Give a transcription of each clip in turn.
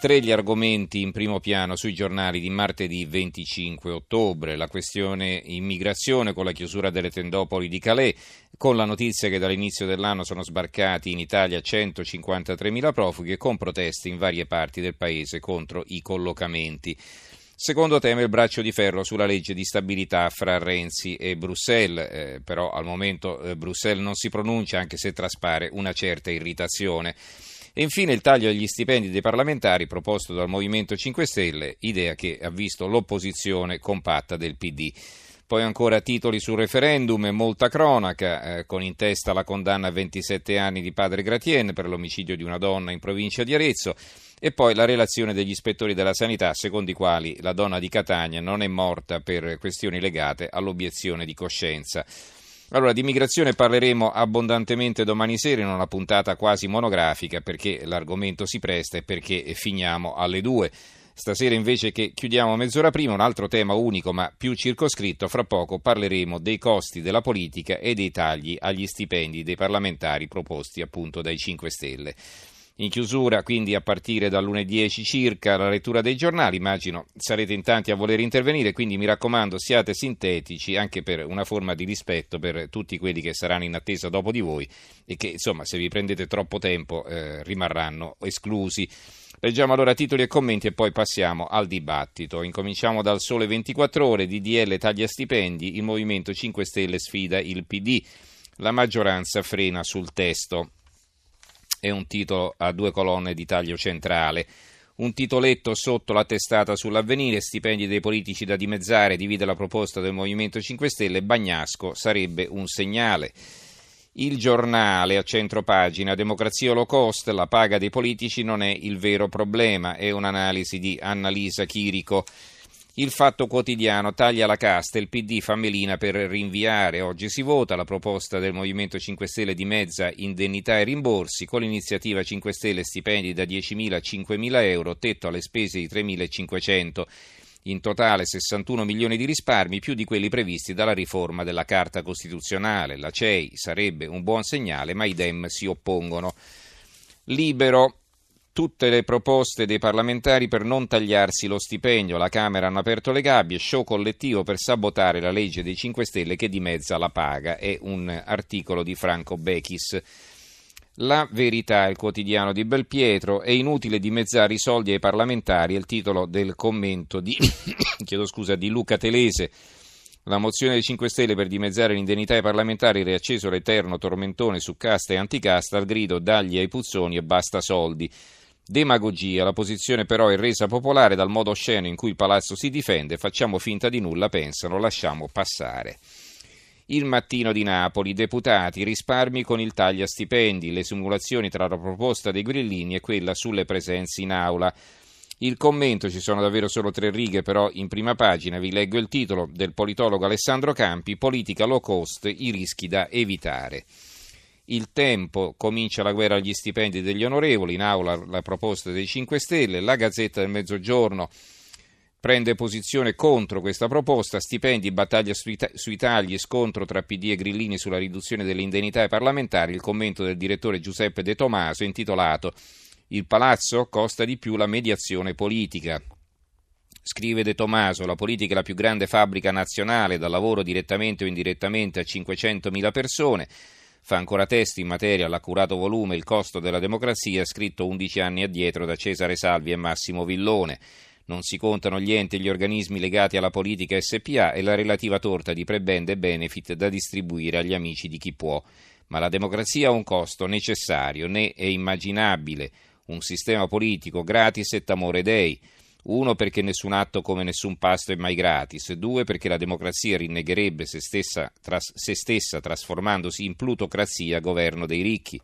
Tre gli argomenti in primo piano sui giornali di martedì 25 ottobre, la questione immigrazione con la chiusura delle tendopoli di Calais, con la notizia che dall'inizio dell'anno sono sbarcati in Italia 153.000 profughi e con proteste in varie parti del paese contro i collocamenti. Secondo tema il braccio di ferro sulla legge di stabilità fra Renzi e Bruxelles, eh, però al momento eh, Bruxelles non si pronuncia anche se traspare una certa irritazione. E infine il taglio agli stipendi dei parlamentari proposto dal Movimento 5 Stelle, idea che ha visto l'opposizione compatta del PD. Poi ancora titoli sul referendum e molta cronaca, eh, con in testa la condanna a 27 anni di padre Gratien per l'omicidio di una donna in provincia di Arezzo e poi la relazione degli ispettori della sanità secondo i quali la donna di Catania non è morta per questioni legate all'obiezione di coscienza. Allora, di immigrazione parleremo abbondantemente domani sera in una puntata quasi monografica perché l'argomento si presta e perché finiamo alle due. Stasera invece che chiudiamo mezz'ora prima, un altro tema unico ma più circoscritto, fra poco parleremo dei costi della politica e dei tagli agli stipendi dei parlamentari proposti appunto dai 5 Stelle. In chiusura, quindi a partire dalle 10 circa, la lettura dei giornali. Immagino sarete in tanti a voler intervenire, quindi mi raccomando siate sintetici anche per una forma di rispetto per tutti quelli che saranno in attesa dopo di voi e che insomma se vi prendete troppo tempo eh, rimarranno esclusi. Leggiamo allora titoli e commenti e poi passiamo al dibattito. Incominciamo dal sole 24 ore, DDL taglia stipendi, il Movimento 5 Stelle sfida il PD, la maggioranza frena sul testo è un titolo a due colonne di taglio centrale. Un titoletto sotto la testata sull'avvenire, stipendi dei politici da dimezzare, divide la proposta del Movimento 5 Stelle, Bagnasco sarebbe un segnale. Il giornale a centro pagina, democrazia cost, la paga dei politici non è il vero problema, è un'analisi di Annalisa Chirico. Il Fatto Quotidiano taglia la casta, il PD fa melina per rinviare. Oggi si vota la proposta del Movimento 5 Stelle di mezza indennità e rimborsi con l'iniziativa 5 Stelle stipendi da 10.000 a 5.000 euro, tetto alle spese di 3.500. In totale 61 milioni di risparmi, più di quelli previsti dalla riforma della Carta Costituzionale. La CEI sarebbe un buon segnale, ma i Dem si oppongono. Libero tutte le proposte dei parlamentari per non tagliarsi lo stipendio. La Camera hanno aperto le gabbie, show collettivo per sabotare la legge dei 5 Stelle che dimezza la paga. È un articolo di Franco Bechis. La verità, il quotidiano di Belpietro, è inutile dimezzare i soldi ai parlamentari, è il titolo del commento di, scusa, di Luca Telese. La mozione dei 5 Stelle per dimezzare l'indennità ai parlamentari riacceso l'eterno tormentone su casta e anticasta al grido dagli ai puzzoni e basta soldi. Demagogia, la posizione però è resa popolare dal modo osceno in cui il palazzo si difende, facciamo finta di nulla, pensano, lasciamo passare. Il mattino di Napoli, deputati, risparmi con il taglia stipendi, le simulazioni tra la proposta dei grillini e quella sulle presenze in aula. Il commento, ci sono davvero solo tre righe, però in prima pagina vi leggo il titolo del politologo Alessandro Campi, Politica low cost, i rischi da evitare. Il tempo comincia la guerra agli stipendi degli onorevoli, in aula la proposta dei 5 Stelle, la Gazzetta del Mezzogiorno prende posizione contro questa proposta, stipendi, battaglia sui, sui tagli, scontro tra PD e Grillini sulla riduzione delle indennità ai parlamentari, il commento del direttore Giuseppe De Tomaso intitolato Il palazzo costa di più la mediazione politica. Scrive De Tomaso, la politica è la più grande fabbrica nazionale, dal lavoro direttamente o indirettamente a 500.000 persone, Fa ancora testi in materia all'accurato volume Il costo della democrazia, scritto 11 anni addietro da Cesare Salvi e Massimo Villone. Non si contano gli enti e gli organismi legati alla politica SPA e la relativa torta di prebende e benefit da distribuire agli amici di chi può. Ma la democrazia ha un costo necessario, né è immaginabile un sistema politico gratis et amore dei Uno, perché nessun atto come nessun pasto è mai gratis. Due, perché la democrazia rinnegherebbe se stessa, tras- se stessa trasformandosi in plutocrazia, governo dei ricchi.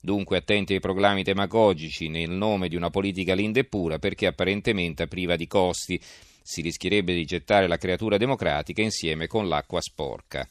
Dunque attenti ai proclami demagogici nel nome di una politica linda e pura perché apparentemente priva di costi. Si rischierebbe di gettare la creatura democratica insieme con l'acqua sporca.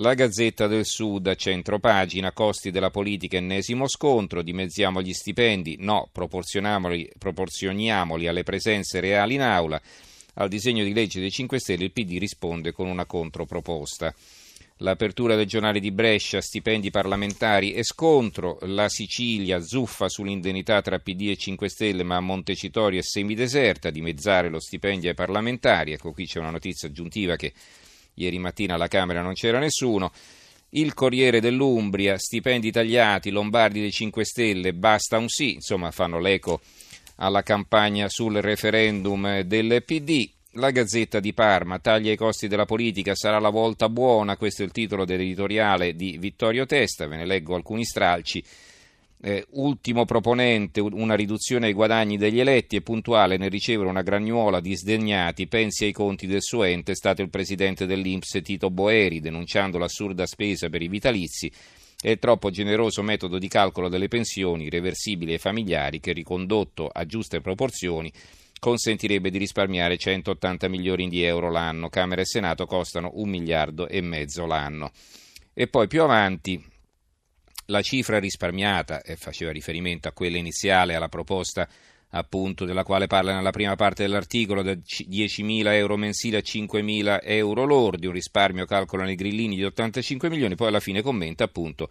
La Gazzetta del Sud, a centro pagina, costi della politica, ennesimo scontro, dimezziamo gli stipendi, no, proporzionamoli, proporzioниamoli alle presenze reali in aula. Al disegno di legge dei 5 Stelle il PD risponde con una controproposta. L'apertura del giornale di Brescia, stipendi parlamentari e scontro, la Sicilia zuffa sull'indennità tra PD e 5 Stelle ma a Montecitorio è semideserta, dimezzare lo stipendio ai parlamentari, ecco qui c'è una notizia aggiuntiva che Ieri mattina alla Camera non c'era nessuno. Il Corriere dell'Umbria, stipendi tagliati, Lombardi dei 5 Stelle, basta un sì, insomma fanno l'eco alla campagna sul referendum del PD. La Gazzetta di Parma, taglia i costi della politica, sarà la volta buona, questo è il titolo dell'editoriale di Vittorio Testa, ve ne leggo alcuni stralci. Eh, ultimo proponente una riduzione ai guadagni degli eletti e puntuale nel ricevere una gragnuola di sdegnati, pensi ai conti del suo ente, è stato il presidente dell'Inps Tito Boeri, denunciando l'assurda spesa per i vitalizi e il troppo generoso metodo di calcolo delle pensioni reversibili ai familiari che ricondotto a giuste proporzioni consentirebbe di risparmiare 180 milioni di euro l'anno. Camera e Senato costano un miliardo e mezzo l'anno. E poi più avanti la cifra risparmiata, e faceva riferimento a quella iniziale, alla proposta appunto della quale parla nella prima parte dell'articolo, da 10.000 euro mensili a 5.000 euro lordi, un risparmio calcolano i grillini di 85 milioni, poi alla fine commenta appunto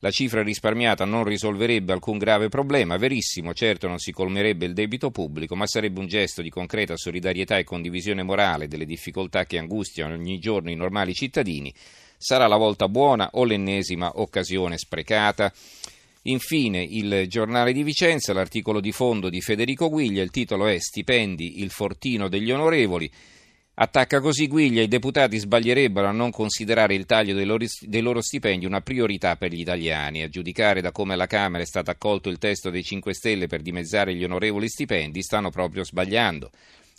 la cifra risparmiata non risolverebbe alcun grave problema, verissimo, certo non si colmerebbe il debito pubblico, ma sarebbe un gesto di concreta solidarietà e condivisione morale delle difficoltà che angustiano ogni giorno i normali cittadini Sarà la volta buona o l'ennesima occasione sprecata? Infine, il giornale di Vicenza, l'articolo di fondo di Federico Guiglia, il titolo è Stipendi, il fortino degli onorevoli. Attacca così Guiglia, i deputati sbaglierebbero a non considerare il taglio dei loro, dei loro, stipendi una priorità per gli italiani. A giudicare da come alla Camera è stato accolto il testo dei 5 Stelle per dimezzare gli onorevoli stipendi, stanno proprio sbagliando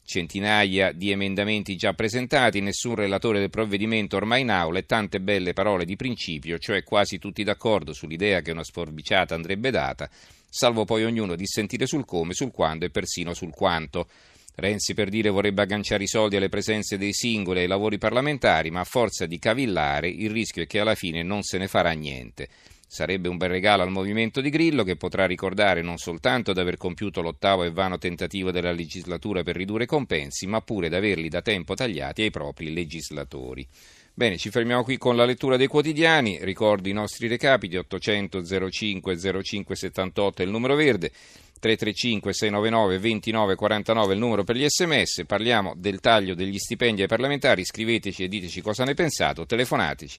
centinaia di emendamenti già presentati, nessun relatore del provvedimento ormai in aula e tante belle parole di principio, cioè quasi tutti d'accordo sull'idea che una sforbiciata andrebbe data, salvo poi ognuno dissentire sul come, sul quando e persino sul quanto. Renzi per dire vorrebbe agganciare i soldi alle presenze dei singoli e ai lavori parlamentari, ma a forza di cavillare il rischio è che alla fine non se ne farà niente. Sarebbe un bel regalo al movimento di Grillo che potrà ricordare non soltanto di aver compiuto l'ottavo e vano tentativo della legislatura per ridurre i compensi, ma pure di averli da tempo tagliati ai propri legislatori. Bene, ci fermiamo qui con la lettura dei quotidiani. Ricordo i nostri recapiti: 800 05 05 78 è il numero verde. 335 699 2949 è il numero per gli sms. Parliamo del taglio degli stipendi ai parlamentari. Scriveteci e diteci cosa ne pensate. Telefonateci.